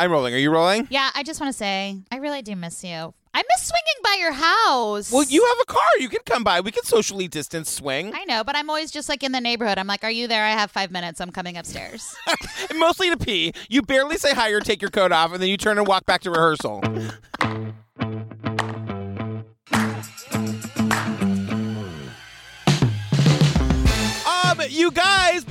I'm rolling. Are you rolling? Yeah, I just want to say, I really do miss you. I miss swinging by your house. Well, you have a car. You can come by. We can socially distance swing. I know, but I'm always just like in the neighborhood. I'm like, are you there? I have five minutes. I'm coming upstairs. Mostly to pee. You barely say hi or take your coat off, and then you turn and walk back to rehearsal. Um, you guys,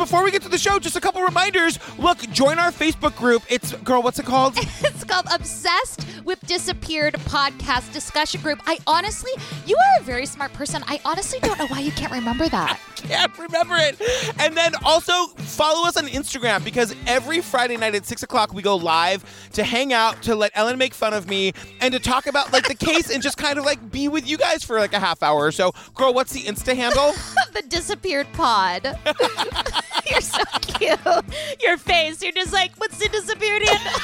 before we get to the show, just a couple reminders. Look, join our Facebook group. It's girl, what's it called? it's called Obsessed with Disappeared Podcast Discussion Group. I honestly, you are a very smart person. I honestly don't know why you can't remember that. Can't remember it. And then also follow us on Instagram because every Friday night at six o'clock we go live to hang out, to let Ellen make fun of me, and to talk about like the case and just kind of like be with you guys for like a half hour or so. Girl, what's the Insta handle? the Disappeared Pod. you're so cute. Your face, you're just like, what's the disappeared handle?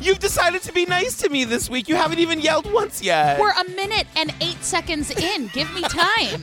You've decided to be nice to me this week. You haven't even yelled once yet. We're a minute and eight seconds in. Give me time.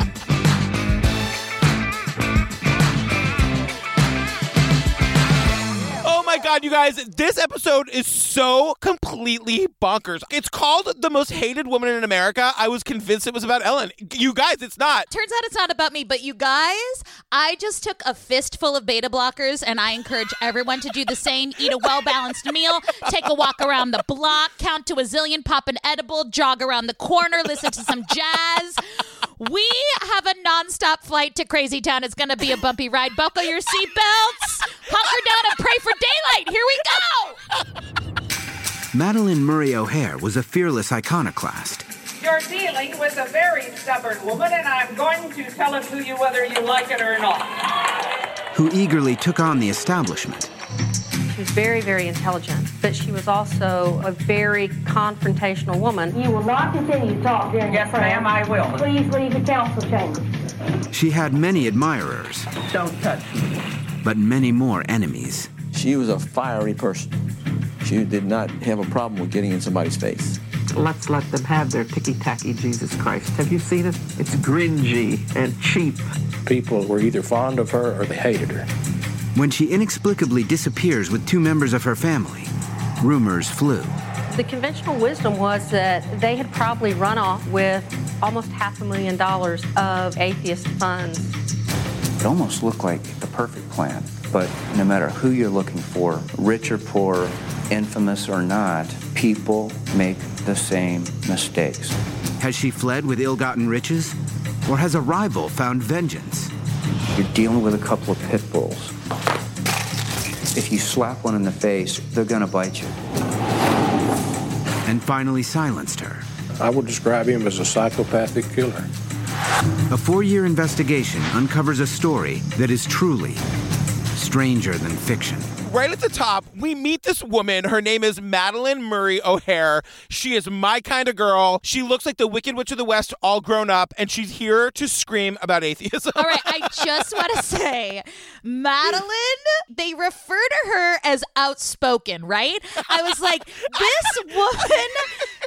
Oh my god, you guys, this episode is so completely bonkers. It's called The Most Hated Woman in America. I was convinced it was about Ellen. You guys, it's not. Turns out it's not about me, but you guys, I just took a fistful of beta blockers and I encourage everyone to do the same. Eat a well balanced meal, take a walk around the block, count to a zillion, pop an edible, jog around the corner, listen to some jazz. We have a nonstop flight to Crazy Town. It's going to be a bumpy ride. Buckle your seatbelts, hunker down, and pray for daylight. Here we go. Madeline Murray O'Hair was a fearless iconoclast. You're dealing with a very stubborn woman, and I'm going to tell it to you whether you like it or not. Who eagerly took on the establishment. She was very, very intelligent, but she was also a very confrontational woman. You will not continue to talk during Yes, the ma'am, I will. Please leave the council chamber. She had many admirers, Don't touch me. but many more enemies. She was a fiery person. She did not have a problem with getting in somebody's face. Let's let them have their ticky-tacky Jesus Christ. Have you seen it? It's gringy and cheap. People were either fond of her or they hated her. When she inexplicably disappears with two members of her family, rumors flew. The conventional wisdom was that they had probably run off with almost half a million dollars of atheist funds. It almost looked like the perfect plan, but no matter who you're looking for, rich or poor, infamous or not, people make the same mistakes. Has she fled with ill gotten riches? Or has a rival found vengeance? You're dealing with a couple of pit bulls. If you slap one in the face, they're gonna bite you. And finally silenced her. I would describe him as a psychopathic killer. A four year investigation uncovers a story that is truly stranger than fiction. Right at the top, we meet this woman. Her name is Madeline Murray O'Hair. She is my kind of girl. She looks like the Wicked Witch of the West, all grown up, and she's here to scream about atheism. All right, I just want to say, Madeline, they refer to her as outspoken, right? I was like, this woman,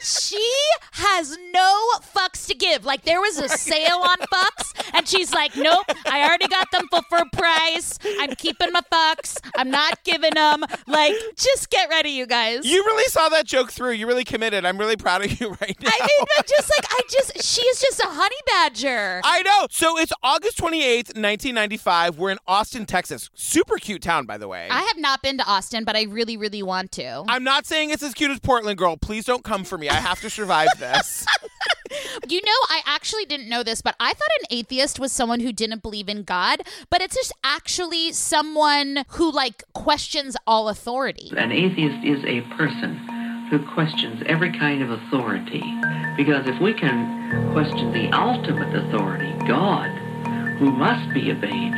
she has no fucks to give. Like, there was a sale on fucks, and she's like, nope, I already got them for full price. I'm keeping my fucks. I'm not giving them. Like, just get ready, you guys. You really saw that joke through. You really committed. I'm really proud of you right now. I mean, but just like, I just, she is just a honey badger. I know. So it's August 28th, 1995. We're in Austin, Texas. Super cute town, by the way. I have not been to Austin, but I really, really want to. I'm not saying it's as cute as Portland, girl. Please don't come for me. I have to survive this. You know, I actually didn't know this, but I thought an atheist was someone who didn't believe in God, but it's just actually someone who like questions all authority. An atheist is a person who questions every kind of authority. Because if we can question the ultimate authority, God, who must be obeyed,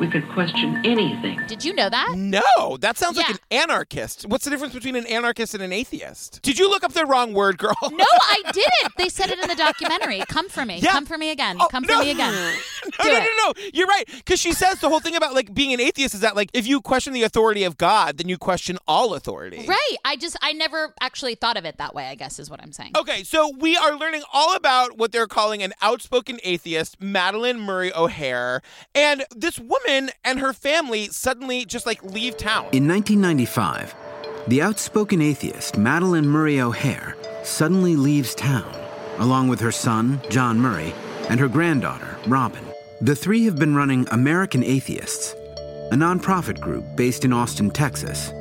we could question anything. Did you know that? No, that sounds like an anarchist. What's the difference between an anarchist and an atheist? Did you look up the wrong word, girl? No, I didn't. They said it in the documentary. Come for me. Yeah. Come for me again. Oh, Come for no. me again. no, Do no, it. no, no. You're right. Because she says the whole thing about like being an atheist is that like if you question the authority of God, then you question all authority. Right. I just I never actually thought of it that way, I guess is what I'm saying. Okay, so we are learning all about what they're calling an outspoken atheist, Madeline Murray O'Hair. And this woman and her family suddenly just like leave town. In 1995, the outspoken atheist Madeline Murray O'Hair suddenly leaves town, along with her son, John Murray, and her granddaughter, Robin. The three have been running American Atheists, a nonprofit group based in Austin, Texas.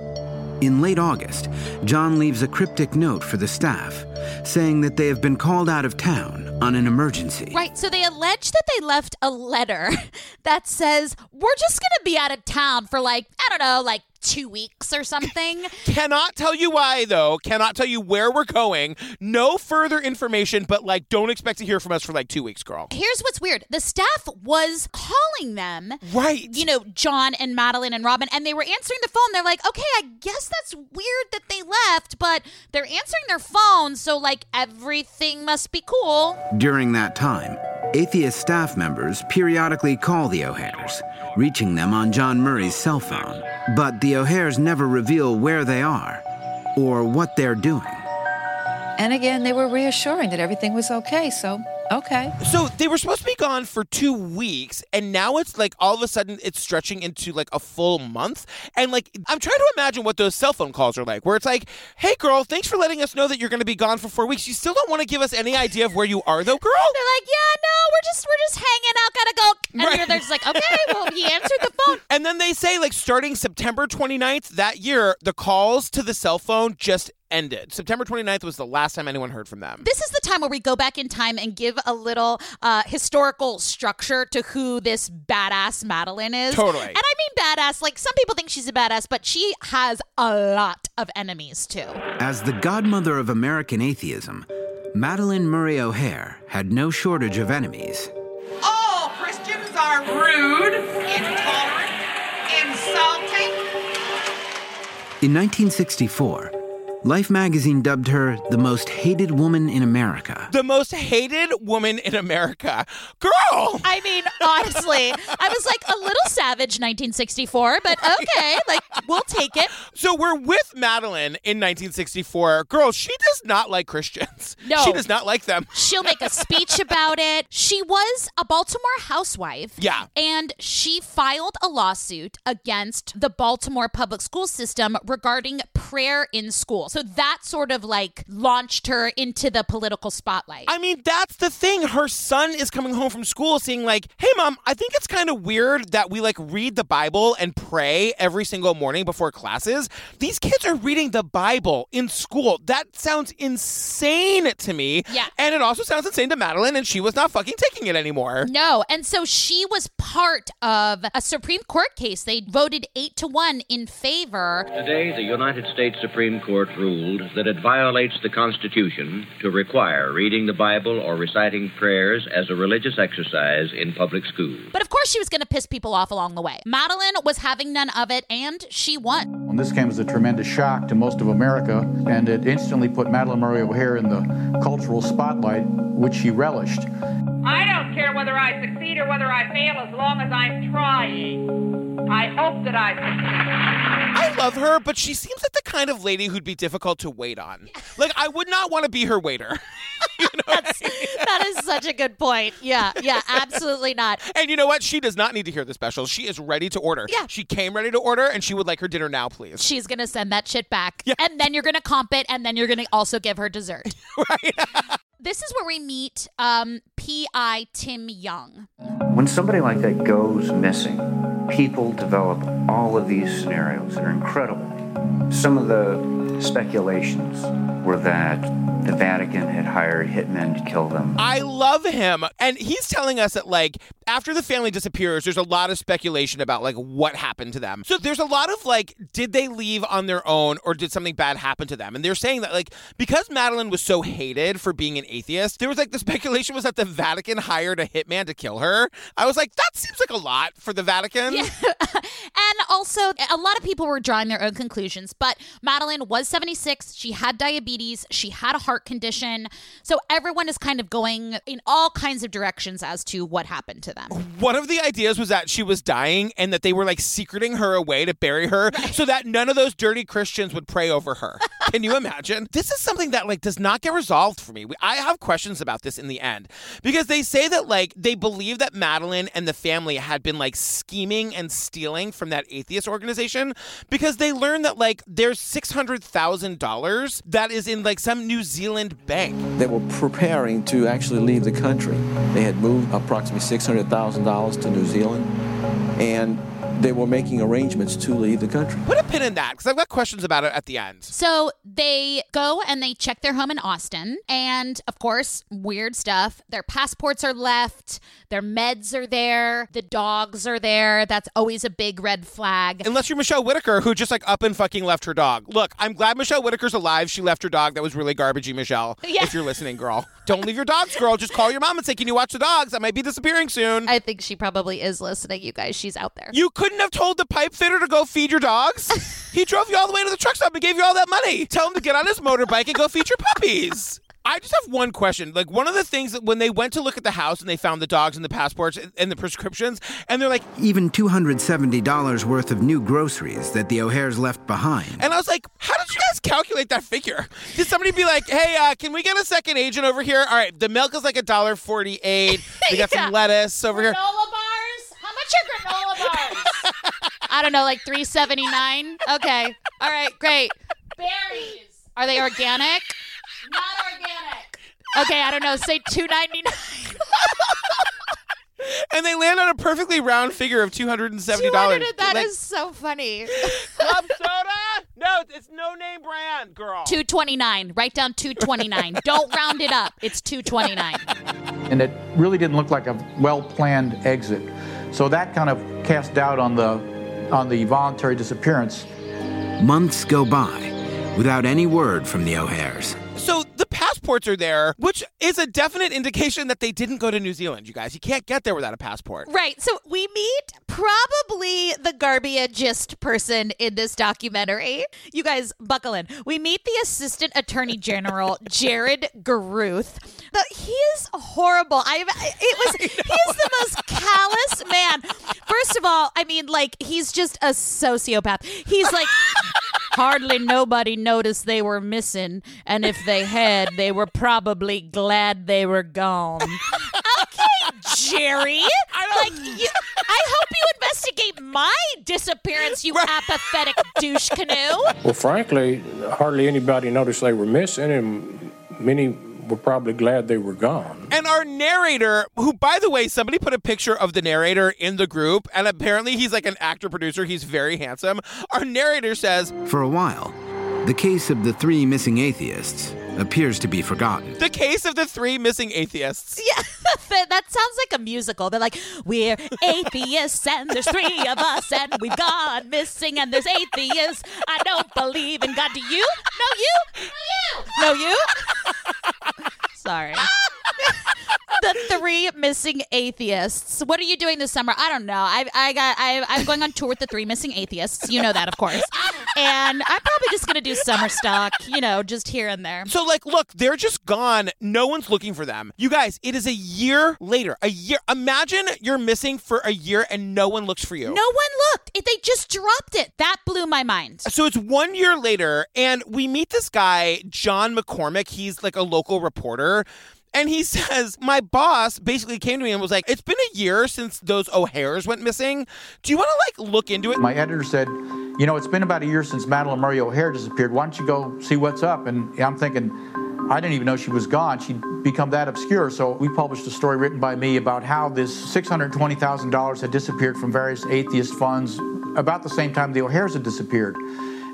In late August, John leaves a cryptic note for the staff saying that they have been called out of town on an emergency. Right. So they allege that they left a letter that says, We're just going to be out of town for like, I don't know, like two weeks or something. Cannot tell you why, though. Cannot tell you where we're going. No further information, but like, don't expect to hear from us for like two weeks, girl. Here's what's weird the staff was calling them. Right. You know, John and Madeline and Robin, and they were answering the phone. They're like, okay, I guess that's weird that they left, but they're answering their phone, so like everything must be cool. During that time, atheist staff members periodically call the O'Hairs, reaching them on John Murray's cell phone. But the O'Hairs never reveal where they are or what they're doing. And again, they were reassuring that everything was okay, so okay. So they were supposed to be gone for two weeks, and now it's like all of a sudden it's stretching into like a full month. And like, I'm trying to imagine what those cell phone calls are like, where it's like, hey, girl, thanks for letting us know that you're going to be gone for four weeks. You still don't want to give us any idea of where you are, though, girl? They're like, yeah, no, we're just we're just hanging out, gotta go. And Right. you're they're just like, okay, well, he answered the phone. And then they say, like, starting September 29th that year, the calls to the cell phone just ended. September 29th was the last time anyone heard from them. This is the time where we go back in time and give a little uh, historical structure to who this badass Madeline is. Totally. And I mean badass, like some people think she's a badass, but she has a lot of enemies too. As the godmother of American atheism, Madeline Murray O'Hair had no shortage of enemies. All Christians are rude, intolerant, insulting. In 1964, Life magazine dubbed her the most hated woman in America. The most hated woman in America. Girl! I mean, honestly, I was like a little savage 1964, but okay, like we'll take it. So we're with Madeline in 1964. Girl, she does not like Christians. No. She does not like them. She'll make a speech about it. She was a Baltimore housewife. Yeah. And she filed a lawsuit against the Baltimore public school system regarding prayer in school. So that sort of like launched her into the political spotlight. I mean, that's the thing. Her son is coming home from school saying, like, hey, mom, I think it's kind of weird that we like read the Bible and pray every single morning before classes. These kids are reading the Bible in school. That sounds insane to me. Yeah. And it also sounds insane to Madeline, and she was not fucking taking it anymore. No, and so she was part of a Supreme Court case. They voted eight to one in favor. Today, the United States Supreme Court ruled that it violates the Constitution to require reading the Bible or reciting prayers as a religious exercise in public schools. But of course, she was going to piss people off along the way. Madeline was having none of it, and she won. When this came as a tremendous shock to most of America, and it instantly put Madeline Murray O'Hair in the cultural spotlight, which she relished. I don't care whether I succeed or whether I fail as long as I'm trying. I hope that I succeed. I love her, but she seems like the kind of lady who'd be difficult to wait on. Like, I would not want to be her waiter. you know that is such a good point. Yeah, yeah, absolutely not. And you know what? She does not need to hear the special. She is ready to order. Yeah. She came ready to order, and she would like her dinner now, please. She's going to send that shit back. Yeah. And then you're going to comp it, and then you're going to also give her dessert. This is where we meet um, P.I. Tim Young. When somebody like that goes missing, people develop all of these scenarios that are incredible. Some of the speculations were that the Vatican had hired hitmen to kill them. I love him. And he's telling us that, like, after the family disappears, there's a lot of speculation about, like, what happened to them. So there's a lot of, like, did they leave on their own or did something bad happen to them? And they're saying that, like, because Madeline was so hated for being an atheist, there was, like, the speculation was that the Vatican hired a hitman to kill her. I was like, that seems like a lot for the Vatican. And also, a lot of people were drawing their own conclusions, but Madeline was 76. She had diabetes. She had a heart condition. So everyone is kind of going in all kinds of directions as to what happened to them. One of the ideas was that she was dying and that they were like secreting her away to bury her so that none of those dirty Christians would pray over her. Can you imagine? This is something that like does not get resolved for me. I have questions about this in the end because they say that like they believe that Madeline and the family had been like scheming and stealing from that atheist organization because they learned that like there's six hundred thousand dollars that is in like some New Zealand bank. They were preparing to actually leave the country. They had moved approximately $600,000 to New Zealand, and they were making arrangements to leave the country. Put a pin in that because I've got questions about it at the end. So they go and they check their home in Austin. And of course, weird stuff. Their passports are left, their meds are there, the dogs are there. That's always a big red flag. Unless you're Michelle Whitaker, who just like up and fucking left her dog. Look, I'm glad Michelle Whitaker's alive. She left her dog. That was really garbagey, Michelle. Yeah. If you're listening, girl. Don't leave your dogs, girl. Just call your mom and say, Can you watch the dogs? I might be disappearing soon. I think she probably is listening, you guys. She's out there. You couldn't have told the pipe fitter to go feed your dogs? he drove you all the way to the truck stop and gave you all that money. Tell him to get on his motorbike and go feed your puppies. I just have one question. Like one of the things that when they went to look at the house and they found the dogs and the passports and the prescriptions, and they're like, Even $270 worth of new groceries that the O'Hairs left behind. and I was like, how did you guys calculate that figure? Did somebody be like, hey, uh, can we get a second agent over here? All right, the milk is like a dollar forty-eight. We got some lettuce over here. Granola bars? How much are granola bars? I don't know, like three seventy nine. Okay. All right, great. Berries. Are they organic? Not organic. Okay, I don't know. Say two ninety nine. And they land on a perfectly round figure of two hundred and seventy dollars. That is so funny. club soda. No, it's no name brand, girl. Two twenty nine. Write down two twenty nine. Don't round it up. It's two twenty nine. and it really didn't look like a well-planned exit. So that kind of cast doubt on the on the voluntary disappearance. Months go by without any word from the O'Hairs. So the passports are there, which is a definite indication that they didn't go to New Zealand. You guys, you can't get there without a passport. Right. So we meet probably the Garbiagist person in this documentary. You guys, buckle in. We meet the Assistant Attorney General, Jared Garuth. The, he is horrible. I it was he is the most callous man. First of all, I mean, like he's just a sociopath. He's like hardly nobody noticed they were missing, and if they had, they were probably glad they were gone. Okay, Jerry. Like, you, I hope you investigate my disappearance, you apathetic douche canoe. Well, frankly, hardly anybody noticed they were missing, and many were probably glad they were gone. And our narrator, who, by the way, somebody put a picture of the narrator in the group, and apparently he's like an actor producer. He's very handsome. Our narrator says, For a while, the case of the three missing atheists appears to be forgotten. The case of the three missing atheists. Yeah, that, that sounds like a musical. They're like, we're atheists and there's three of us and we've gone missing and there's atheists. I don't believe in God. Do you? No, you? No, you? No, you? Sorry. the three missing atheists. What are you doing this summer? I don't know. I I got I I'm going on tour with the three missing atheists. You know that, of course. And I'm probably just gonna do summer stock. You know, just here and there. So, like, look, they're just gone. No one's looking for them. You guys, it is a year later. A year. Imagine you're missing for a year and no one looks for you. No one looked. It, they just dropped it. That blew my mind. So it's one year later, and we meet this guy, John McCormick. He's like a local reporter. And he says, My boss basically came to me and was like, It's been a year since those O'Hairs went missing. Do you want to like look into it? My editor said, you know, it's been about a year since Madeline Murray O'Hair disappeared. Why don't you go see what's up? And I'm thinking, I didn't even know she was gone. She'd become that obscure. So we published a story written by me about how this $620,000 had disappeared from various atheist funds about the same time the O'Hairs had disappeared.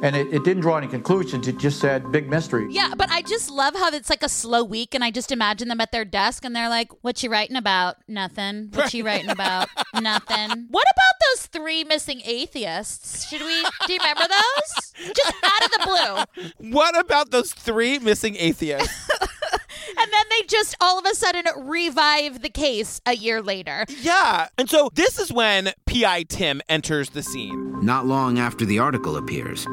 And it, it didn't draw any conclusions. It just said big mystery. Yeah, but I just love how it's like a slow week, and I just imagine them at their desk, and they're like, "What you writing about? Nothing. What you writing about? Nothing. What about those three missing atheists? Should we? Do you remember those? Just out of the blue. What about those three missing atheists? And then they just all of a sudden revive the case a year later. yeah. And so this is when P.I. Tim enters the scene. Not long after the article appears,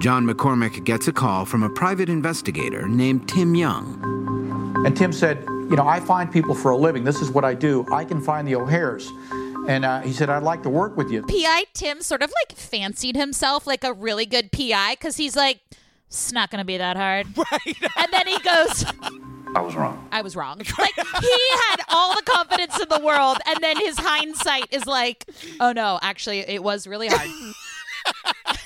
John McCormick gets a call from a private investigator named Tim Young. And Tim said, You know, I find people for a living. This is what I do. I can find the O'Hairs. And uh, he said, I'd like to work with you. PI Tim sort of like fancied himself like a really good PI because he's like, It's not going to be that hard. Right. And then he goes, I was wrong. I was wrong. Like he had all the confidence in the world, and then his hindsight is like, oh no, actually, it was really hard.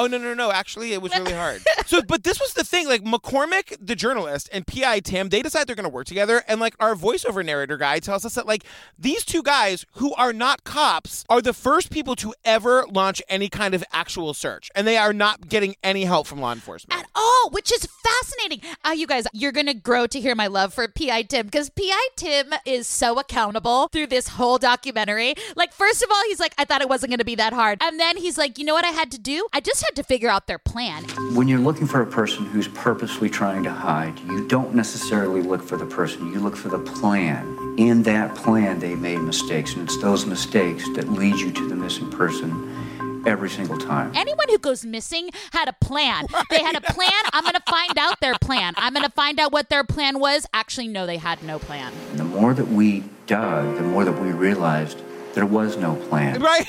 Oh no no no! Actually, it was really hard. So, but this was the thing. Like McCormick, the journalist, and Pi Tim, they decide they're going to work together. And like our voiceover narrator guy tells us that like these two guys who are not cops are the first people to ever launch any kind of actual search, and they are not getting any help from law enforcement at all, which is fascinating. Uh, you guys, you're going to grow to hear my love for Pi Tim because Pi Tim is so accountable through this whole documentary. Like, first of all, he's like, I thought it wasn't going to be that hard, and then he's like, you know what I had to do? I just had to figure out their plan. When you're looking for a person who's purposely trying to hide, you don't necessarily look for the person, you look for the plan. In that plan, they made mistakes, and it's those mistakes that lead you to the missing person every single time. Anyone who goes missing had a plan. Right. They had a plan. I'm going to find out their plan. I'm going to find out what their plan was. Actually, no, they had no plan. And the more that we dug, the more that we realized there was no plan. Right.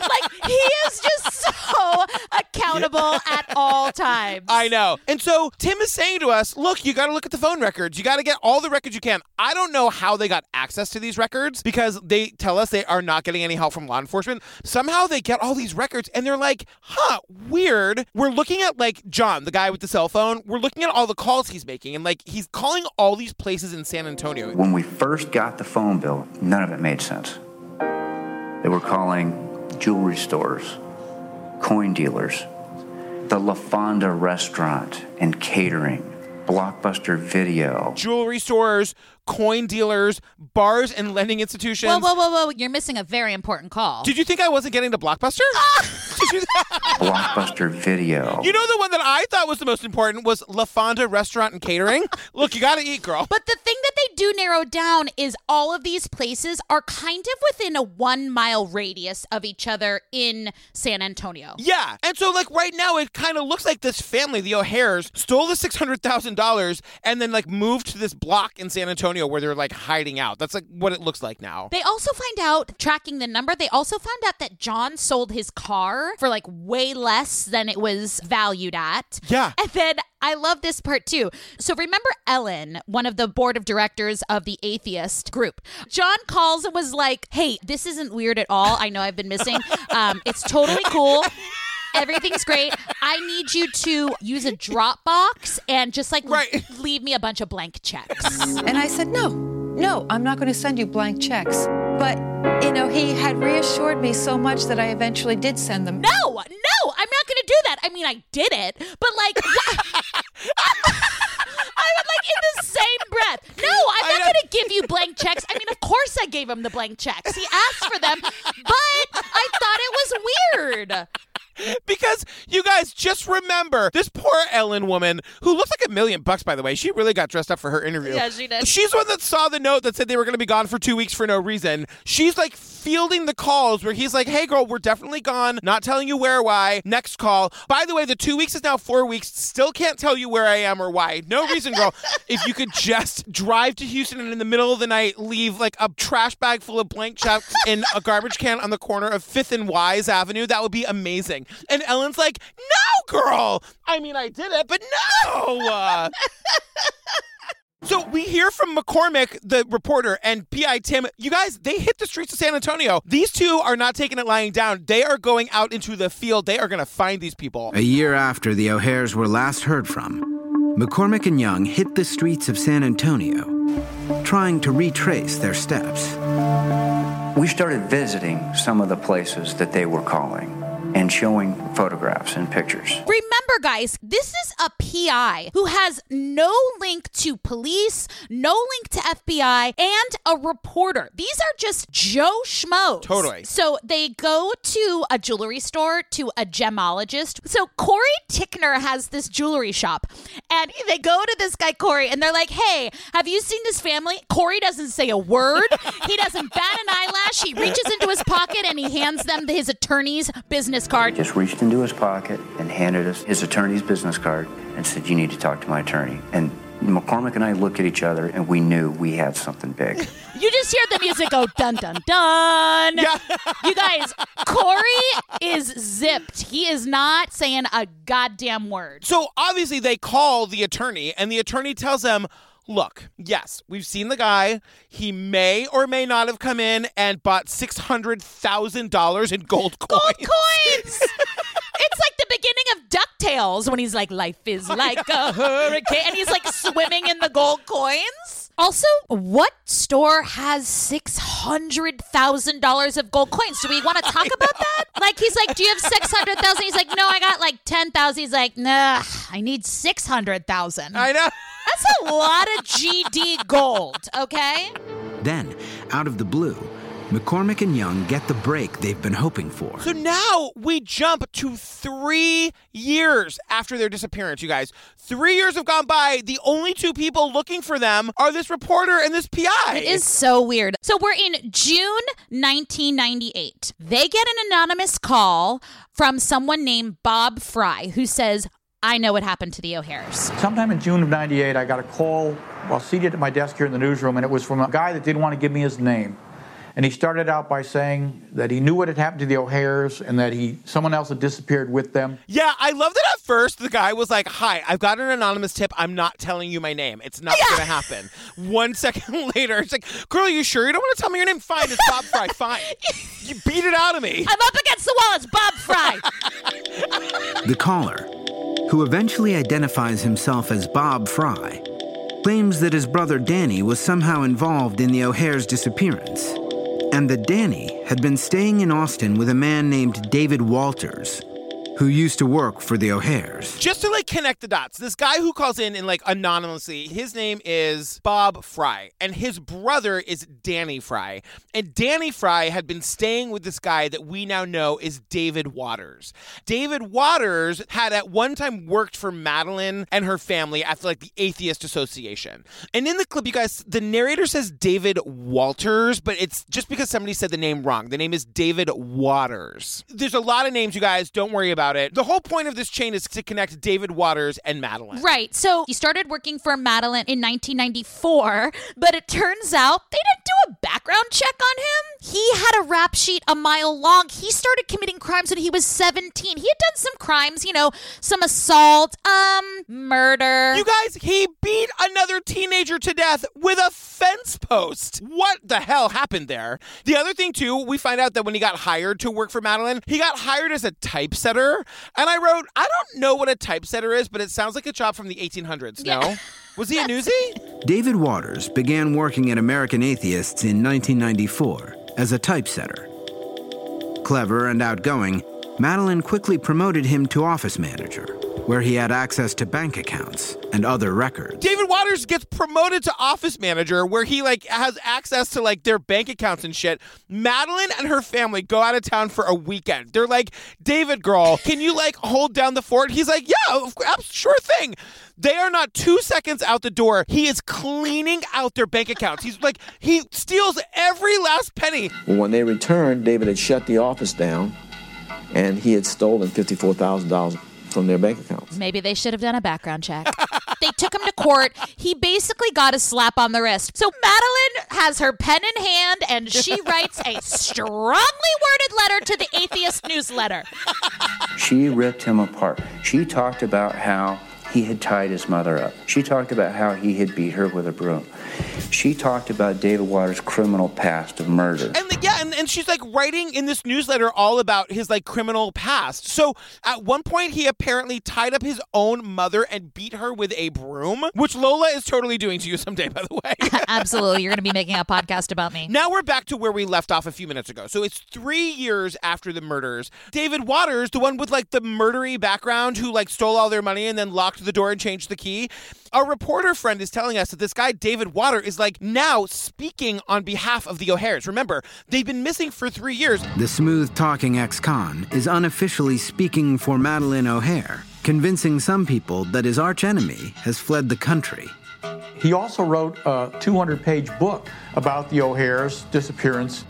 Like he is just so accountable at all times. I know. And so Tim is saying to us, look, you got to look at the phone records. You got to get all the records you can. I don't know how they got access to these records because they tell us they are not getting any help from law enforcement. Somehow they get all these records and they're like, huh, weird. We're looking at like John, the guy with the cell phone. We're looking at all the calls he's making and like he's calling all these places in San Antonio. When we first got the phone bill, none of it made sense. They were calling jewelry stores, coin dealers, the La Fonda restaurant and catering, Blockbuster Video, jewelry stores, coin dealers, bars, and lending institutions. Whoa, whoa, whoa, whoa! You're missing a very important call. Did you think I wasn't getting to Blockbuster? Ah! you... Blockbuster Video. You know the one that I thought was the most important was La Fonda Restaurant and Catering. Look, you got to eat, girl. But the thing that they do narrow down is all of these places are kind of within a one mile radius of each other in San Antonio. Yeah, and so like right now, it kind of looks like this family, the O'Hares, stole the six hundred thousand dollars and then like moved to this block in San Antonio where they're like hiding out. That's like what it looks like now. They also find out, tracking the number, they also found out that John sold his car for like way less than it was valued at. Yeah. And then I love this part too. So remember Ellen, one of the board of directors of the atheist group. John calls and was like, "Hey, this isn't weird at all. I know I've been missing. Um, it's totally cool." Everything's great. I need you to use a Dropbox and just like right. leave me a bunch of blank checks. And I said, No, no, I'm not going to send you blank checks. But, you know, he had reassured me so much that I eventually did send them. No, no, I'm not going to do that. I mean, I did it, but like, I would like in the same breath. No, I'm not going to give you blank checks. I mean, of course I gave him the blank checks. He asked for them, but I thought it was weird because you guys just remember this poor Ellen woman who looks like a million bucks, by the way. She really got dressed up for her interview. Yeah, she did. She's the one that saw the note that said they were going to be gone for two weeks for no reason. She's like fielding the calls where he's like, hey, girl, we're definitely gone. Not telling you where or why. Next call. By the way, the two weeks is now four weeks. Still can't tell you where I am or why. No reason, girl. if you could just drive to Houston and in the middle of the night leave like a trash bag full of blank checks in a garbage can on the corner of 5th and Wise Avenue, that would be amazing. And Ellen's like, no, girl. I mean, I did it, but no. So we hear from McCormick, the reporter, and PI Tim. You guys, they hit the streets of San Antonio. These two are not taking it lying down. They are going out into the field. They are going to find these people. A year after the O'Hairs were last heard from, McCormick and Young hit the streets of San Antonio, trying to retrace their steps. We started visiting some of the places that they were calling and showing photographs and pictures. Remember, guys, this is a PI who has no link to police, no link to FBI, and a reporter. These are just Joe Schmoes. Totally. So they go to a jewelry store, to a gemologist. So Corey Tickner has this jewelry shop, and they go to this guy, Corey, and they're like, hey, have you seen this family? Corey doesn't say a word. he doesn't bat an eyelash. He reaches into his pocket and he hands them his attorney's business card. Just reached into his pocket and handed us his attorney's business card and said, You need to talk to my attorney. And McCormick and I looked at each other and we knew we had something big. You just hear the music go dun dun dun. Yeah. You guys, Corey is zipped. He is not saying a goddamn word. So obviously they call the attorney, and the attorney tells them, Look, yes, we've seen the guy. He may or may not have come in and bought $600,000 in gold coins. Gold coins! it's like the beginning of DuckTales when he's like, life is like a hurricane. And he's like swimming in the gold coins. Also, what store has $600,000 of gold coins? Do we want to talk about that? Like, he's like, Do you have 600,000? He's like, No, I got like 10,000. He's like, Nah, I need 600,000. I know. That's a lot of GD gold, okay? Then, out of the blue, McCormick and Young get the break they've been hoping for. So now we jump to three years after their disappearance, you guys. Three years have gone by. The only two people looking for them are this reporter and this PI. It is so weird. So we're in June 1998. They get an anonymous call from someone named Bob Fry who says, I know what happened to the O'Hairs. Sometime in June of 98, I got a call while seated at my desk here in the newsroom, and it was from a guy that didn't want to give me his name. And he started out by saying that he knew what had happened to the O'Hairs and that he someone else had disappeared with them. Yeah, I love that at first the guy was like, Hi, I've got an anonymous tip. I'm not telling you my name. It's not going to happen. One second later, it's like, Girl, are you sure you don't want to tell me your name? Fine, it's Bob Fry. Fine. You beat it out of me. I'm up against the wall. It's Bob Fry. The caller, who eventually identifies himself as Bob Fry, claims that his brother Danny was somehow involved in the O'Hair's disappearance, and that Danny had been staying in Austin with a man named David Walters, who used to work for the O'Hares. Just to like connect the dots, this guy who calls in and like anonymously, his name is Bob Fry, and his brother is Danny Fry. And Danny Fry had been staying with this guy that we now know is David Waters. David Waters had at one time worked for Madeline and her family at like the Atheist Association. And in the clip, you guys, the narrator says David Walters, but it's just because somebody said the name wrong. The name is David Waters. There's a lot of names, you guys. Don't worry about it. The whole point of this chain is to connect David Waters and Madeline. Right. So he started working for Madeline in 1994, but it turns out they didn't do a background check on him. He had a rap sheet a mile long. He started committing crimes when he was 17. He had done some crimes, you know, some assault, um, murder. You guys, he beat another teenager to death with a fence post. What the hell happened there? The other thing, too, we find out that when he got hired to work for Madeline, he got hired as a typesetter. And I wrote, I don't know what a typesetter is, but it sounds like a job from the 1800s. No? Was he a newsie? David Waters began working at American Atheists in 1994 as a typesetter. Clever and outgoing, Madeline quickly promoted him to office manager, where he had access to bank accounts and other records. David Waters gets promoted to office manager where he like has access to like their bank accounts and shit. Madeline and her family go out of town for a weekend. They're like, "David girl, can you like hold down the fort?" He's like, "Yeah, sure thing." They are not 2 seconds out the door. He is cleaning out their bank accounts. He's like he steals every last penny. When they returned, David had shut the office down and he had stolen $54,000 from their bank accounts. Maybe they should have done a background check. they took him to court. He basically got a slap on the wrist. So Madeline has her pen in hand and she writes a strongly worded letter to the Atheist newsletter. She ripped him apart. She talked about how he had tied his mother up. She talked about how he had beat her with a broom. She talked about David Waters' criminal past of murder. And the, yeah, and, and she's like writing in this newsletter all about his like criminal past. So at one point, he apparently tied up his own mother and beat her with a broom, which Lola is totally doing to you someday, by the way. Absolutely. You're going to be making a podcast about me. Now we're back to where we left off a few minutes ago. So it's three years after the murders. David Waters, the one with like the murdery background who like stole all their money and then locked the door and changed the key. Our reporter friend is telling us that this guy, David Water, is like now speaking on behalf of the O'Hairs. Remember, they've been missing for three years. The smooth talking ex con is unofficially speaking for Madeline O'Hair, convincing some people that his archenemy has fled the country. He also wrote a 200 page book about the O'Hair's disappearance.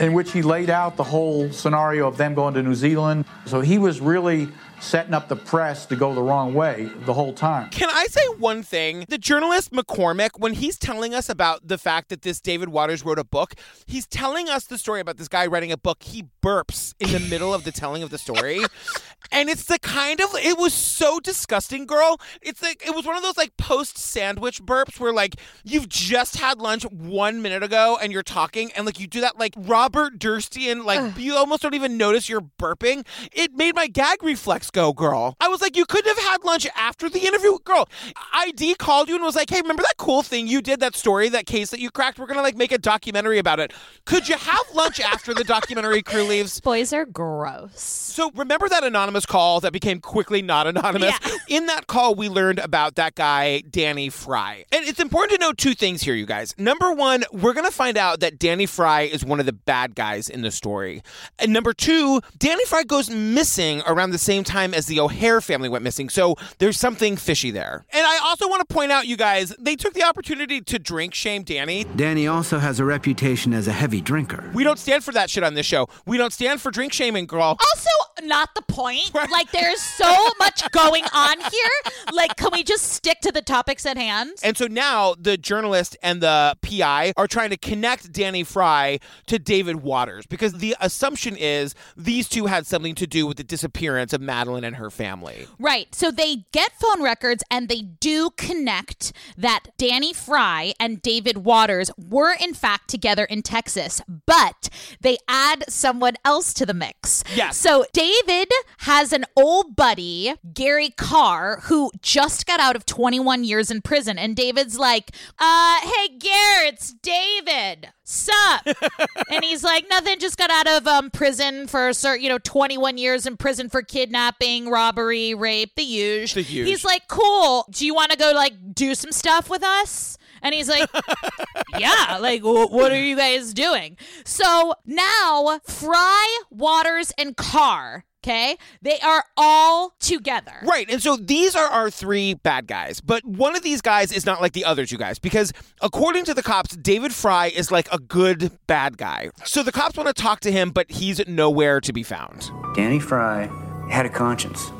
in which he laid out the whole scenario of them going to New Zealand. So he was really setting up the press to go the wrong way the whole time. Can I say one thing? The journalist McCormick, when he's telling us about the fact that this David Waters wrote a book, he's telling us the story about this guy writing a book. He burps in the middle of the telling of the story. And it's the kind of it was so disgusting, girl. It's like it was one of those like post sandwich burps where like you've just had lunch one minute ago and you're talking and like you do that like Robert Durstian, like you almost don't even notice you're burping. It made my gag reflex go, girl. I was like, you couldn't have had lunch after the interview, girl. ID called you and was like, hey, remember that cool thing you did, that story, that case that you cracked? We're gonna like make a documentary about it. Could you have lunch after the documentary crew leaves? Boys are gross. So remember that anonymous call that became quickly not anonymous? In that call, we learned about that guy, Danny Fry. And it's important to know two things here, you guys. Number one, we're going to find out that Danny Fry is one of the bad guys in the story. And number two, Danny Fry goes missing around the same time as the O'Hair family went missing. So there's something fishy there. And I also want to point out, you guys, they took the opportunity to drink shame Danny. Danny also has a reputation as a heavy drinker. We don't stand for that shit on this show. We don't stand for drink shaming, girl. Also, not the point. Like, there's so much going on here. Like, can we just stick to the topics at hand? And so now the journalist and the PI are trying to connect Danny Fry to David Waters because the assumption is these two had something to do with the disappearance of Madeline and her family. Right. So they get phone records and they do connect that Danny Fry and David Waters were in fact together in Texas, but they add someone else to the mix. Yes. So David has an old buddy, Gary Karr, who just got out of 21 years in prison. And David's like, uh, hey, Gary, it's David. Sup? and he's like, nothing, just got out of um, prison for, you know, 21 years in prison for kidnapping, robbery, rape, the usual. The huge. He's like, cool. Do you want to go, like, do some stuff with us? And he's like, yeah, like, wh- what are you guys doing? So now, Fry, Waters, and Karr, okay, they are all together. Right. And so these are our three bad guys. But one of these guys is not like the other two guys because according to the cops, David Fry is like a good bad guy. So the cops want to talk to him, but he's nowhere to be found. Danny Fry had a conscience,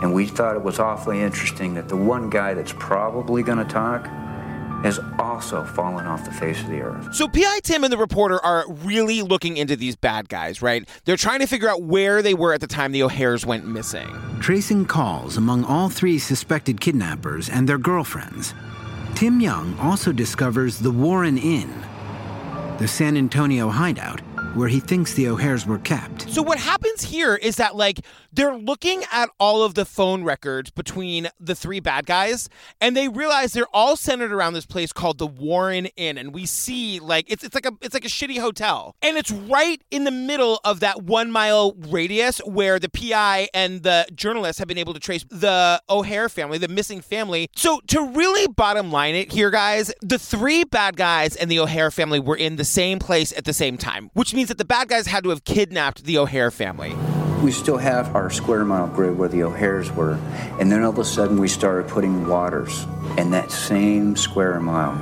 and we thought it was awfully interesting that the one guy that's probably going to talk has also fallen off the face of the earth. So PI Tim and the reporter are really looking into these bad guys, right? They're trying to figure out where they were at the time the O'Hairs went missing. Tracing calls among all three suspected kidnappers and their girlfriends, Tim Young also discovers the Warren Inn, the San Antonio hideout where he thinks the O'Hairs were kept. So what happens here is that like they're looking at all of the phone records between the three bad guys and they realize they're all centered around this place called the Warren Inn and we see like it's it's like a it's like a shitty hotel. And it's right in the middle of that 1 mile radius where the PI and the journalists have been able to trace the O'Hair family, the missing family. So to really bottom line it here guys, the three bad guys and the O'Hair family were in the same place at the same time, which means that the bad guys had to have kidnapped the O'Hair family. We still have our square mile grid where the O'Hairs were, and then all of a sudden we started putting waters in that same square mile,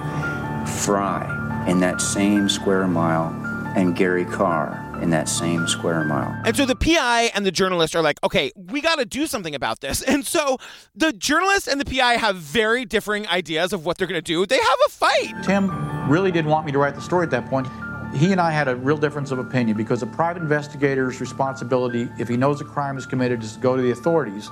Fry in that same square mile, and Gary Karr in that same square mile. And so the PI and the journalist are like, okay, we got to do something about this. And so the journalist and the PI have very differing ideas of what they're going to do. They have a fight. Tim really didn't want me to write the story at that point. He and I had a real difference of opinion because a private investigator's responsibility, if he knows a crime is committed, is to go to the authorities.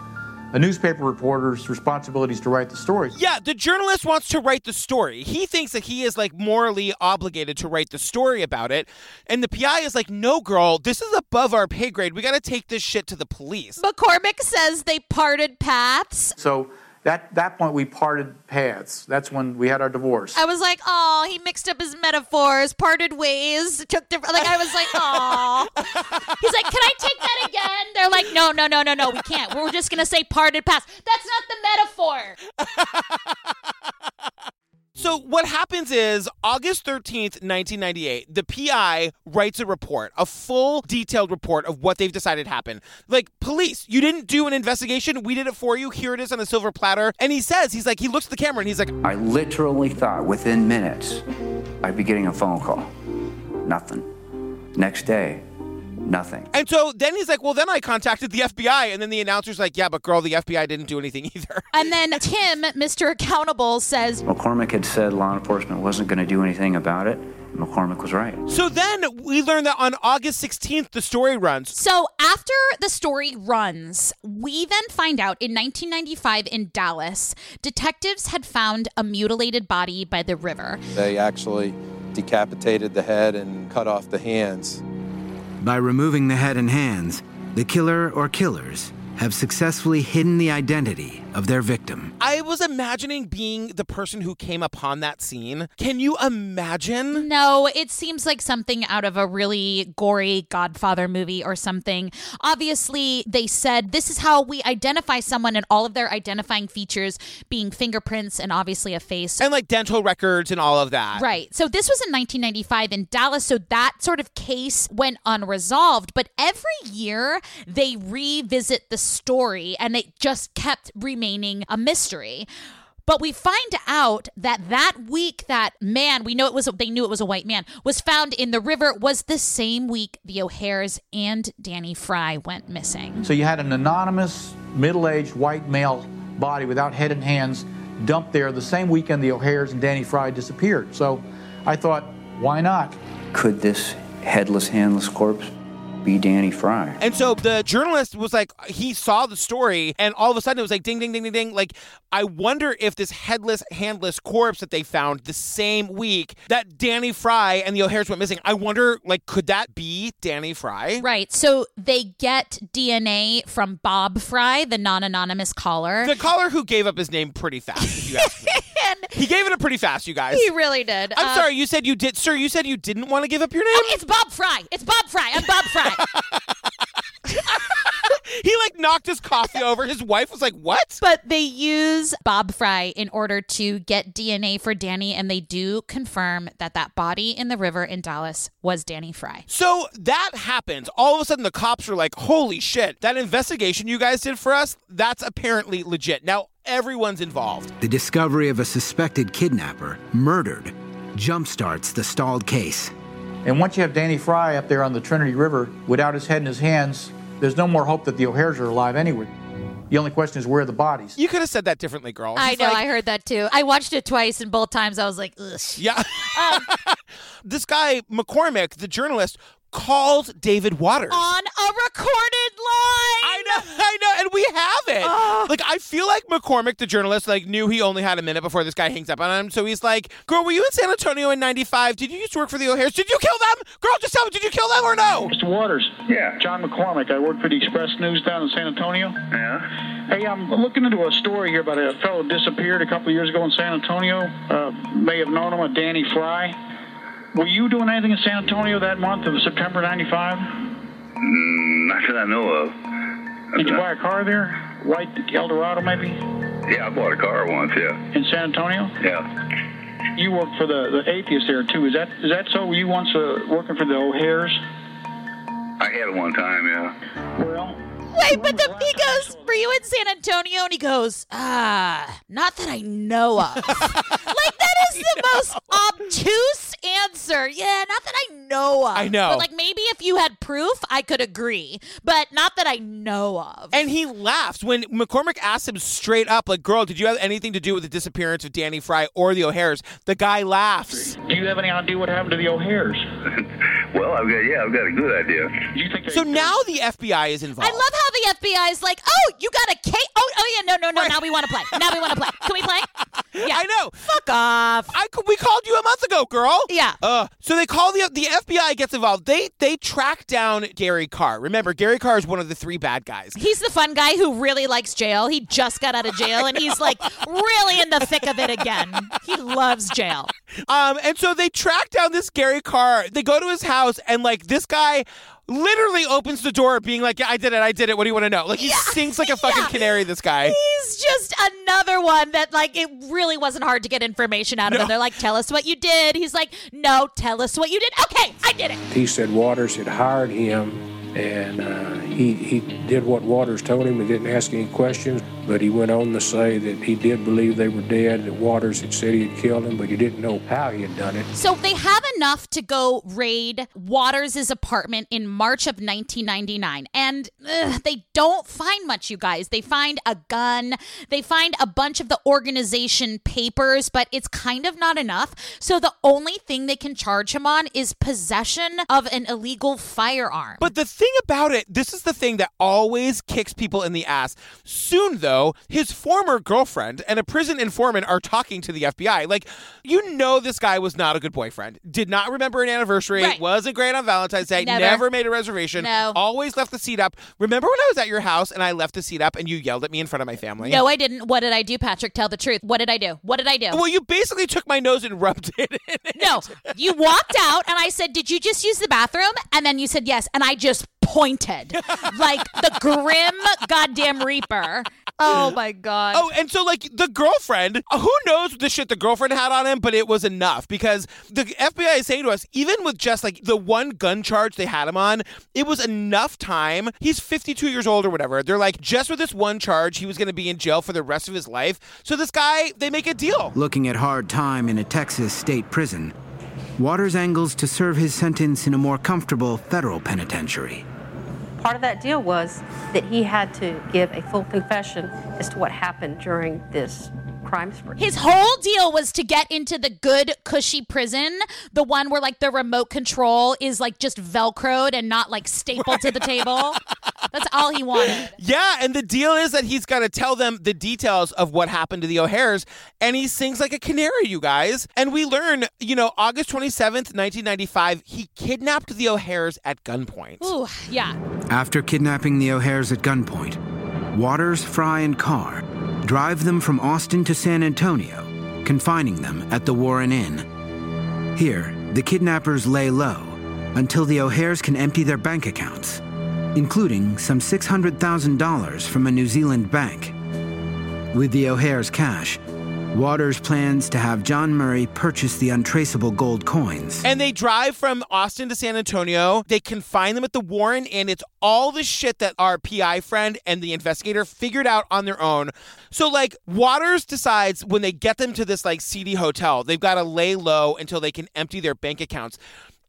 A newspaper reporter's responsibility is to write the story. Yeah, the journalist wants to write the story. He thinks that he is like morally obligated to write the story about it. And the PI is like, no, girl, this is above our pay grade. We got to take this shit to the police. McCormick says they parted paths. So that that point we parted paths. That's when we had our divorce. I was like, oh, he mixed up his metaphors, parted ways, took different. Like I was like, oh. He's like, can I take that again? They're like, no, no, no, no, no, we can't. We're just gonna say parted paths. That's not the metaphor. So what happens is August 13th, 1998, the PI writes a report, a full detailed report of what they've decided happened. Like, police, you didn't do an investigation, we did it for you. Here it is on a silver platter. And he says, he's like, he looks at the camera and he's like, I literally thought within minutes I'd be getting a phone call. Nothing. Next day, nothing. And so then he's like, well, then I contacted the FBI. And then the announcer's like, yeah, but girl, the FBI didn't do anything either. And then Tim, Mr. Accountable, says, McCormick had said law enforcement wasn't going to do anything about it. McCormick was right. So then we learn that on August 16th, the story runs. So after the story runs, we then find out in 1995 in Dallas, detectives had found a mutilated body by the river. They actually decapitated the head and cut off the hands. By removing the head and hands, the killer or killers have successfully hidden the identity of their victim. I was imagining being the person who came upon that scene. Can you imagine? No, it seems like something out of a really gory Godfather movie or something. Obviously, they said this is how we identify someone and all of their identifying features being fingerprints and obviously a face. And like dental records and all of that. Right. So this was in 1995 in Dallas. So that sort of case went unresolved. But every year they revisit the story and it just kept remaining a mystery. But we find out that that week that man, we know it was they knew it was a white man, was found in the river was the same week the O'Hairs and Danny Fry went missing. So you had an anonymous, middle-aged white male body without head and hands dumped there the same weekend the O'Hairs and Danny Fry disappeared. So I thought, why not? Could this headless, handless corpse be Danny Fry? And so the journalist was like, he saw the story, and all of a sudden it was like, ding, ding, ding, ding, ding. Like, I wonder if this headless, handless corpse that they found the same week that Danny Fry and the O'Hairs went missing, I wonder, like, could that be Danny Fry? Right. So they get DNA from Bob Fry, the non anonymous caller. The caller who gave up his name pretty fast, if you ask me. he gave it up pretty fast, you guys. He really did. I'm Um, sorry, you said you did, sir. You said you didn't want to give up your name. Oh, it's Bob Fry. It's Bob Fry. I'm Bob Fry. he like knocked his coffee over. His wife was like, "What?" But they use Bob Fry in order to get DNA for Danny, and they do confirm that that body in the river in Dallas was Danny Fry. So that happens. All of a sudden, the cops are like, "Holy shit! That investigation you guys did for us—that's apparently legit." Now everyone's involved. The discovery of a suspected kidnapper murdered jumpstarts the stalled case. And once you have Danny Fry up there on the Trinity River without his head in his hands, there's no more hope that the O'Hairs are alive anyway. The only question is where are the bodies? You could have said that differently, girl. I He's know. like- I heard that too. I watched it twice, and both times I was like, ugh. Yeah. Um, this guy MacCormack, the journalist, called David Waters. On a recorded line. I know, I know, and we have it. Like, I feel like MacCormack, the journalist, like knew he only had a minute before this guy hangs up on him. So he's like, "Girl, were you in San Antonio in '95? Did you used to work for the O'Hairs? Did you kill them? Girl, just tell me, did you kill them or no?" Mr. Waters. Yeah. John MacCormack. I work for the Express News down in San Antonio. Yeah. Hey, I'm looking into a story here about a fellow disappeared a couple years ago in San Antonio. Uh, may have known him, a Danny Fry. Were you doing anything in San Antonio that month of September 95? Mm, not that I know of. Did you buy a car there? White Eldorado, maybe? Yeah, I bought a car once, yeah. In San Antonio? Yeah. You worked for the, the atheist there, too. Is that is that so? Were you once uh, working for the O'Hairs? I had it one time, yeah. Well, Wait, but the, he goes, Were you in San Antonio? And he goes, Ah, not that I know of. like, that is the most obtuse answer. Yeah, not that I know of. I know. But, like, maybe if you had proof, I could agree. But not that I know of. And he laughs when MacCormack asks him straight up, like, "Girl, did you have anything to do with the disappearance of Danny Fry or the O'Hairs?" The guy laughs. do you have any idea what happened to the O'Hairs? Well, I've got yeah, I've got a good idea. You think So now the FBI is involved. I love how the FBI is like, oh, you got a case. Oh, oh yeah, no, no, no. Now we want to play. Now we want to play. Can we play? Yeah. I know. Fuck off. I we called you a month ago, girl. Yeah. Uh, so they call the the FBI gets involved. They they track down Gary Karr. Remember, Gary Karr is one of the three bad guys. He's the fun guy who really likes jail. He just got out of jail and he's like really in the thick of it again. He loves jail. Um, and so they track down this Gary Karr. They go to his house, and like this guy literally opens the door, being like, "Yeah, I did it. I did it. What do you want to know?" Like he sings like a fucking canary. This guy. He's just another one that like it really wasn't hard to get information out of No. him. They're like, "Tell us what you did." He's like, "No, tell us what you did." Okay, I did it. He said Waters had hired him And uh, he, he did what Waters told him. He didn't ask any questions, but he went on to say that he did believe they were dead, that Waters had said he had killed him, but he didn't know how he had done it. So they have enough to go raid Waters' apartment in March of 1999. And ugh, they don't find much, you guys. They find a gun, they find a bunch of the organization papers, but it's kind of not enough. So the only thing they can charge him on is possession of an illegal firearm. But the thing about it, this is the thing that always kicks people in the ass. Soon, though, his former girlfriend and a prison informant are talking to the FBI. Like, you know, this guy was not a good boyfriend. Did not remember an anniversary. Right. Wasn't great on Valentine's Day. Never. made a reservation. No. Always left the seat up. Remember when I was at your house and I left the seat up and you yelled at me in front of my family? no, I didn't. What did I do, Patrick? Tell the truth. What did I do? What did I do? Well, you basically took my nose and rubbed it in. No, you walked out and I said, Did you just use the bathroom? And then you said yes. And I just pointed like the grim goddamn reaper. Oh my God. Oh, and so like the girlfriend, who knows the shit the girlfriend had on him, but it was enough because the FBI is saying to us, even with just like the one gun charge they had him on, it was enough time. He's 52 years old or whatever. They're like, just with this one charge, he was going to be in jail for the rest of his life. So this guy, they make a deal. Looking at hard time in a Texas state prison, Waters angles to serve his sentence in a more comfortable federal penitentiary. Part of that deal was that he had to give a full confession as to what happened during this crime spree. His whole deal was to get into the good, cushy prison, the one where like the remote control is like just velcroed and not like stapled to the table. That's all he wanted. Yeah, and the deal is that he's got to tell them the details of what happened to the O'Hairs, and he sings like a canary, you guys. And we learn, you know, August 27th, 1995, he kidnapped the O'Hairs at gunpoint. Ooh, yeah. After kidnapping the O'Hairs at gunpoint, Waters, Fry, and Karr drive them from Austin to San Antonio, confining them at the Warren Inn. Here, the kidnappers lay low until the O'Hairs can empty their bank accounts, including some $600,000 from a New Zealand bank. With the O'Hairs' cash, Waters plans to have Jon Murray purchase the untraceable gold coins. And they drive from Austin to San Antonio. They confine them at the Warren, and it's all the shit that our PI friend and the investigator figured out on their own. So, like, Waters decides when they get them to this, like, seedy hotel, they've got to lay low until they can empty their bank accounts.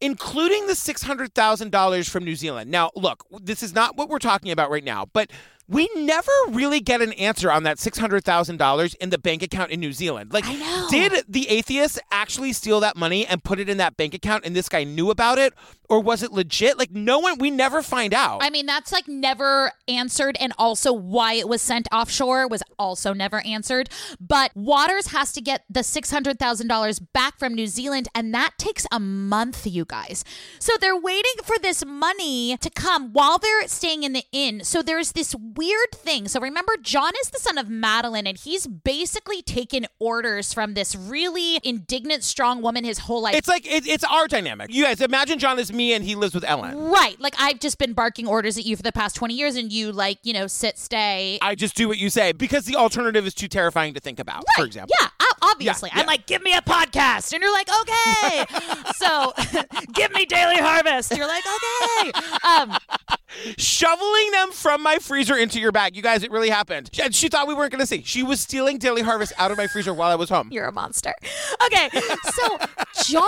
Including the $600,000 from New Zealand. Now, look, this is not what we're talking about right now, but we never really get an answer on that $600,000 in the bank account in New Zealand. Like, did the atheist actually steal that money and put it in that bank account and this guy knew about it? Or was it legit? Like, no one, we never find out. I mean, that's like never answered. And also, why it was sent offshore was also never answered. But Waters has to get the $600,000 back from New Zealand. And that takes a month, you guys. So they're waiting for this money to come while they're staying in the inn. So there's this weird thing. So remember, Jon is the son of Madalyn, and he's basically taken orders from this really indignant, strong woman his whole life. it's like, it, it's our dynamic. You guys, imagine Jon is me and he lives with Ellen. Right. Like I've just been barking orders at you for the past 20 years and you like, you know, sit, stay. I just do what you say because the alternative is too terrifying to think about, for example. Yeah, obviously. Yeah, I'm like, give me a podcast. And you're like, okay. so give me Daily Harvest. You're like, okay. Um, shoveling them from my freezer into your bag. You guys, it really happened. She, she thought we weren't going to see. She was stealing Daily Harvest out of my freezer while I was home. You're a monster. Okay, so Jon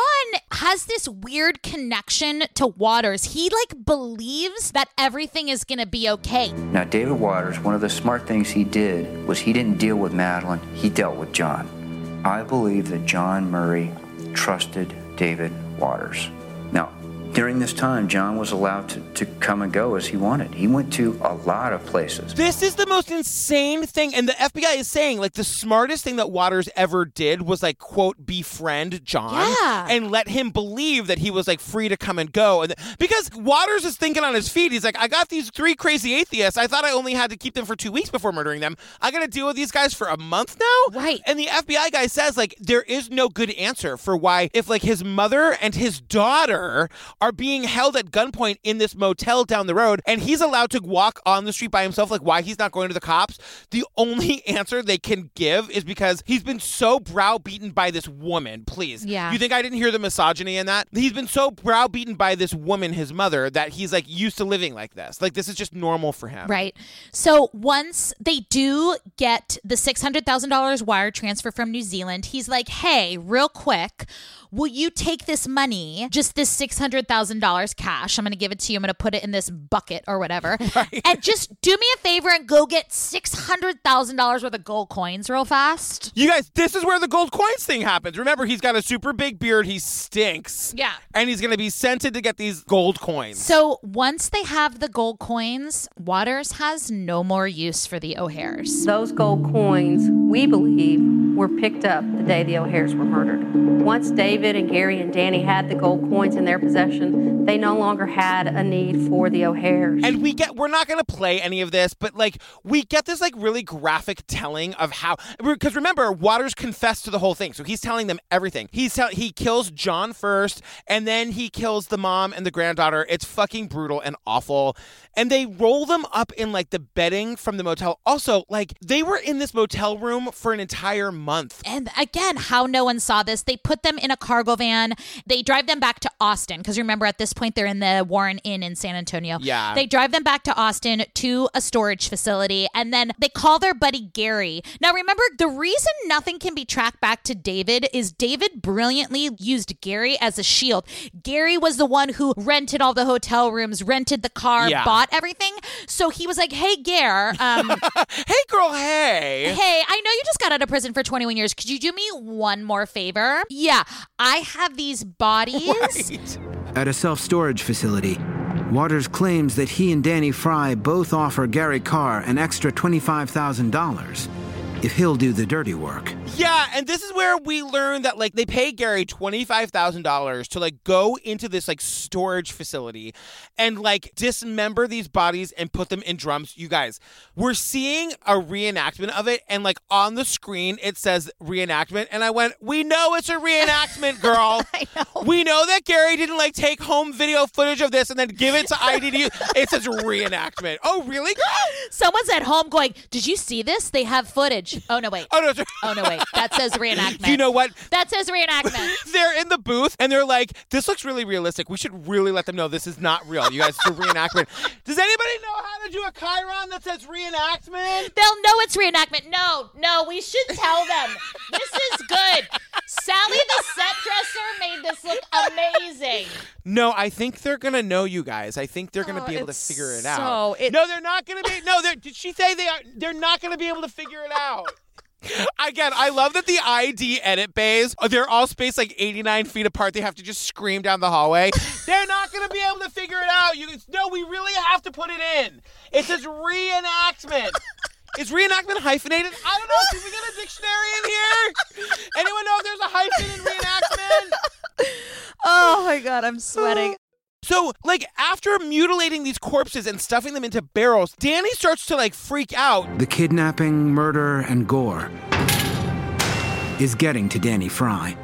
has this weird connection to Waters. He like believes that everything is gonna be okay. Now, David Waters, one of the smart things he did was he didn't deal with Madalyn, he dealt with Jon. I believe that Jon Murray trusted David Waters. Now, during this time, Jon was allowed to, to come and go as he wanted. He went to a lot of places. This is the most insane thing. And the FBI is saying, like, the smartest thing that Waters ever did was, like, quote, befriend Jon Yeah. and let him believe that he was, like, free to come and go. And because Waters is thinking on his feet, he's like, I got these three crazy atheists. I thought I only had to keep them for two weeks before murdering them. I got to deal with these guys for a month now? Right. And the FBI guy says, like, there is no good answer for why, if, like, his mother and his daughter are being held at gunpoint in this motel down the road, and he's allowed to walk on the street by himself. Like, why he's not going to the cops? The only answer they can give is because he's been so browbeaten by this woman. Please, Yeah. You think I didn't hear the misogyny in that? He's been so browbeaten by this woman, his mother, that he's like used to living like this. Like this is just normal for him. Right. So once they do get the $600,000 wire transfer from New Zealand, he's like, hey, real quick, will you take this money, just this $600,000 cash? I'm going to give it to you. I'm going to put it in this bucket or whatever. And just do me a favor and go get $600,000 worth of gold coins real fast. You guys, this is where the gold coins thing happens. Remember, he's got a super big beard. He stinks. Yeah. And he's going to be scented to get these gold coins. So once they have the gold coins, Waters has no more use for the O'Hairs. Those gold coins, we believe, were picked up the day the O'Hairs were murdered. Once David and Gary and Danny had the gold coins in their possession, they no longer had a need for the O'Hairs. And we get, we're not going to play any of this, but like, we get this like really graphic telling of how, because remember, Waters confessed to the whole thing. So he's telling them everything. He's tell, he kills Jon first, and then he kills the mom and the granddaughter. It's fucking brutal and awful. And they roll them up in like the bedding from the motel. Also, like, they were in this motel room for an entire month. And again, how no one saw this. They put them in a cargo van. They drive them back to Austin because remember at this point they're in the Warren Inn in San Antonio. Yeah. They drive them back to Austin to a storage facility and then they call their buddy Gary. Now remember the reason nothing can be tracked back to David is David brilliantly used Gary as a shield. Gary was the one who rented all the hotel rooms, rented the car, Yeah. bought everything. So he was like, "Hey, Gare, um, hey, girl, hey, hey, I know you just got out of prison for 21 years. Could you do me one more favor? Yeah, I have these bodies. At a self storage facility, Waters claims that he and Danny Fry both offer Gary Karr an extra $25,000 if he'll do the dirty work. Yeah, and this is where we learn that like they pay Gary twenty five thousand dollars to like go into this like storage facility and like dismember these bodies and put them in drums. You guys, we're seeing a reenactment of it, and like on the screen it says reenactment, and I went, "We know it's a reenactment, girl. I know. We know that Gary didn't like take home video footage of this and then give it to IDDU. it says reenactment. Oh, really, girl? Someone's at home going, Did you see this? They have footage. Oh, no, wait. Oh no. Oh, no, wait. That says reenactment. You know what? That says reenactment. they're in the booth and they're like, "This looks really realistic. We should really let them know this is not real. You guys, it's a reenactment." Does anybody know how to do a Chiron that says reenactment? They'll know it's reenactment. No, no, we should tell them. this is good. Sally the set dresser made this look amazing. No, I think they're gonna know you guys. I think they're gonna Oh, be able to figure it so- out. it- no, they're not gonna be. No, did she say they are? They're not gonna be able to figure it out. Again, I love that the ID edit bays, uh, they're all spaced like 89 feet apart. They have to just scream down the hallway. they're not going to be able to figure it out. You No, we really have to put it in. It says reenactment. Is reenactment hyphenated? I don't know. Did we get a dictionary in here? Anyone know if there's a hyphen in reenactment? Oh my God, I'm sweating. So, like, after mutilating these corpses and stuffing them into barrels, Danny starts to, like, freak out. The kidnapping, murder, and gore is getting to Danny Fry.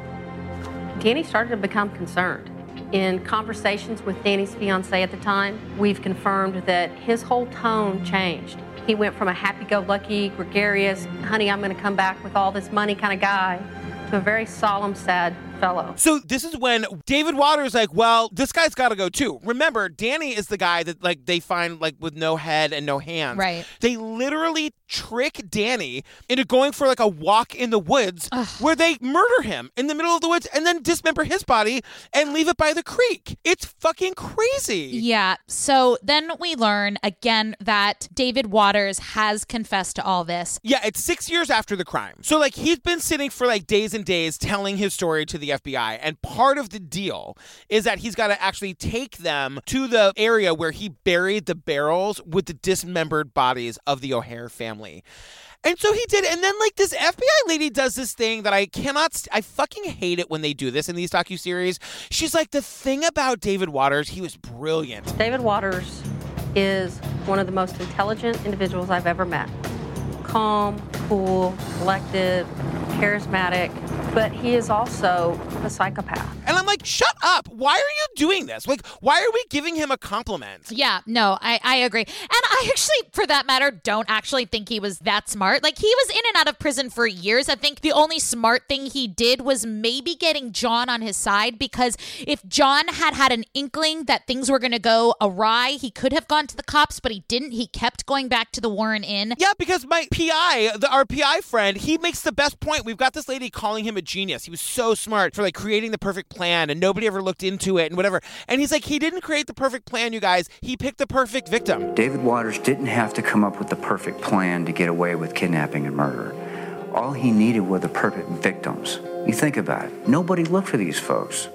Danny started to become concerned. In conversations with Danny's fiance at the time, we've confirmed that his whole tone changed. He went from a happy go lucky, gregarious, honey, I'm going to come back with all this money kind of guy to a very solemn, sad fellow. So this is when David Waters like, well, this guy's got to go too. Remember, Danny is the guy that like they find like with no head and no hands. Right. They literally trick Danny into going for like a walk in the woods where they murder him in the middle of the woods and then dismember his body and leave it by the creek. It's fucking crazy. Yeah. So then we learn again that David Waters has confessed to all this. Yeah, it's six years after the crime. So, like, he's been sitting for like days and days telling his story to the FBI. And part of the deal is that he's got to actually take them to the area where he buried the barrels with the dismembered bodies of the O'Hair family. And so he did. And then, like, this FBI lady does this thing that I cannot, st- I fucking hate it when they do this in these docuseries. She's like, the thing about David Waters, he was brilliant. David Waters is one of the most intelligent individuals I've ever met. Calm, cool, collected, charismatic, but he is also a psychopath. And I'm like, shut up. Why are you doing this? Like, why are we giving him a compliment? Yeah, no, I, I agree. And I actually, for that matter, don't actually think he was that smart. Like, he was in and out of prison for years. I think the only smart thing he did was maybe getting Jon on his side because if Jon had had an inkling that things were going to go awry, he could have gone to the cops, but he didn't. He kept going back to the Warren Inn. Yeah, because my PI, the, our PI friend, he makes the best point. We've got this lady calling him a genius. He was so smart for like creating the perfect plan and nobody ever looked into it and whatever. And he's like, he didn't create the perfect plan, you guys. He picked the perfect victim. David Waters didn't have to come up with the perfect plan to get away with kidnapping and murder. All he needed were the perfect victims. You think about it. Nobody looked for these folks.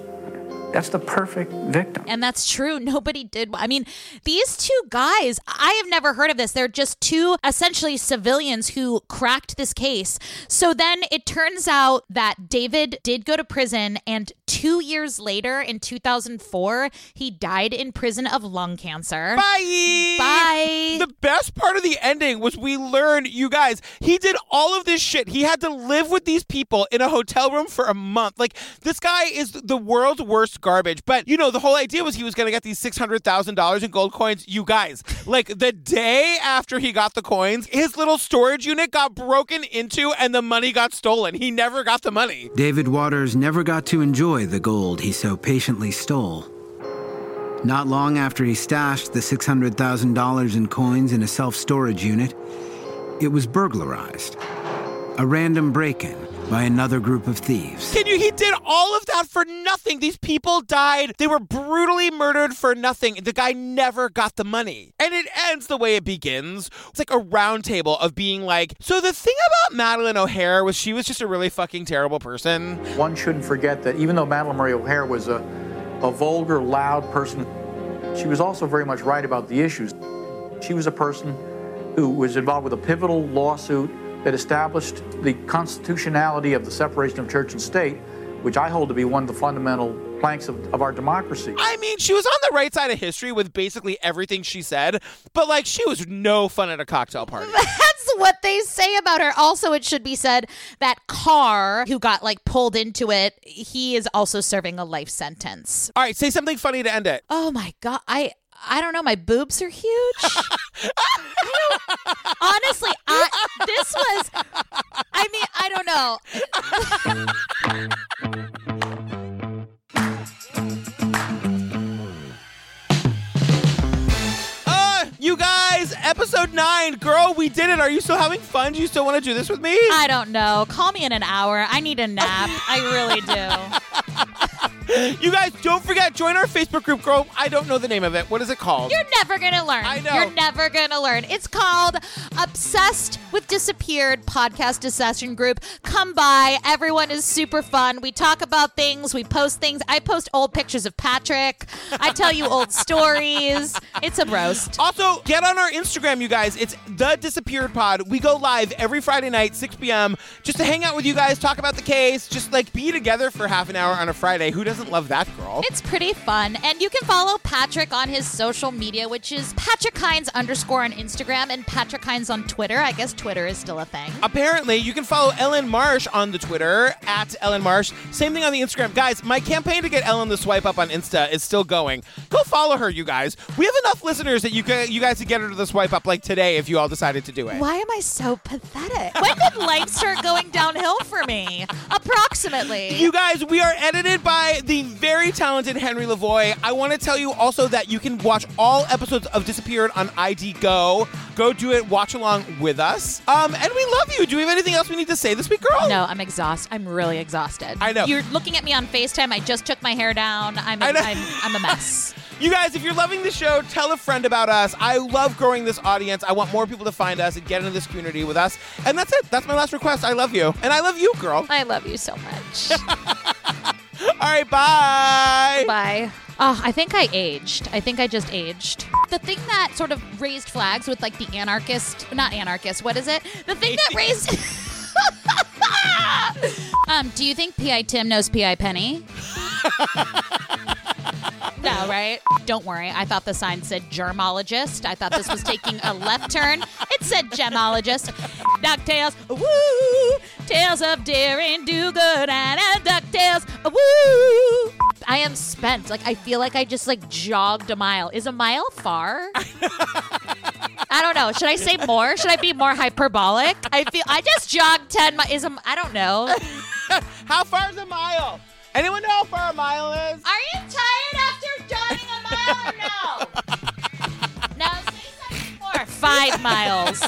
That's the perfect victim. And that's true. Nobody did. I mean, these two guys, I have never heard of this. They're just two essentially civilians who cracked this case. So then it turns out that David did go to prison, and two years later, in 2004, he died in prison of lung cancer. Bye. Bye. The best part of the ending was we learned, you guys, he did all of this shit. He had to live with these people in a hotel room for a month. Like, this guy is the world's worst garbage. But, you know, the whole idea was he was going to get these $600,000 in gold coins. You guys, like, the day after he got the coins, his little storage unit got broken into and the money got stolen. He never got the money. David Waters never got to enjoy the gold he so patiently stole. Not long after he stashed the $600,000 in coins in a self storage unit, it was burglarized. A random break in by another group of thieves. Can you? He did all of that for nothing. These people died. They were brutally murdered for nothing. The guy never got the money. And it ends the way it begins. It's like a round table of being like, so the thing about Madalyn O'Hair was she was just a really fucking terrible person. One shouldn't forget that even though Madalyn Murray O'Hair was a, a vulgar, loud person, she was also very much right about the issues. She was a person who was involved with a pivotal lawsuit that established the constitutionality of the separation of church and state, which I hold to be one of the fundamental planks of, of our democracy. I mean, she was on the right side of history with basically everything she said, but like she was no fun at a cocktail party. That's what they say about her. Also, it should be said that Karr, who got like pulled into it, he is also serving a life sentence. All right, say something funny to end it. Oh my god, I I don't know. My boobs are huge. Honestly, I, this was. I mean, I don't know. Uh, you guys, episode nine, girl, we did it. Are you still having fun? Do you still want to do this with me? I don't know. Call me in an hour. I need a nap. I really do. You guys, don't forget, join our Facebook group, girl. I don't know the name of it. What is it called? You're never gonna learn. I know. You're never gonna learn. It's called Obsessed with Disappeared Podcast Discussion Group. Come by. Everyone is super fun. We talk about things. We post things. I post old pictures of Patrick. I tell you old stories. It's a roast. Also, get on our Instagram, you guys. It's the Disappeared Pod. We go live every Friday night, 6 p.m., just to hang out with you guys, talk about the case, just like be together for half an hour on a Friday. Who doesn't love that, girl? It's pretty fun. And you can follow Patrick on his social media, which is Patrick Hinds underscore on Instagram and Patrick Hinds on Twitter. I guess Twitter is still a thing. Apparently, you can follow Ellen Marsh on the Twitter at Ellen Marsh. Same thing on the Instagram. Guys, my campaign to get Ellen to swipe up on Insta is still going. Go follow her, you guys. We have enough listeners that you can, you guys could get her to the swipe up like today if you all decided to do it. Why am I so pathetic? When did life start going downhill for me? Approximately. You guys, we are edited by the very talented Henry Lavoy. I want to tell you also that you can watch all episodes of Disappeared on ID Go. Go do it, watch along with us. Um, and we love you. Do we have anything else we need to say this week, girl? No, I'm exhausted. I'm really exhausted. I know. You're looking at me on FaceTime. I just took my hair down. I'm a. I'm, I'm a mess. You guys, if you're loving the show, tell a friend about us. I love growing this audience. I want more people to find us and get into this community with us. And that's it. That's my last request. I love you. And I love you, girl. I love you so much. All right, bye. Bye. Oh, I think I aged. I think I just aged. The thing that sort of raised flags with like the anarchist, not anarchist, what is it? The thing that raised. um, do you think P.I. Tim knows P.I. Penny? No, right? Don't worry. I thought the sign said germologist. I thought this was taking a left turn. It said gemologist. DuckTales, woo! Tales of daring, do good, and DuckTales, woo! I am spent. Like I feel like I just like jogged a mile. Is a mile far? I don't know. Should I say more? Should I be more hyperbolic? I feel I just jogged ten miles. Is a I don't know. How far is a mile? Anyone know how far a mile is? Are you tired after jogging a mile or no? no, say something more. Five miles.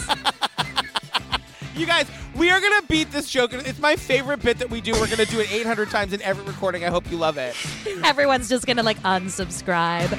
You guys, we are gonna beat this joke. It's my favorite bit that we do. We're gonna do it 800 times in every recording. I hope you love it. Everyone's just gonna like unsubscribe.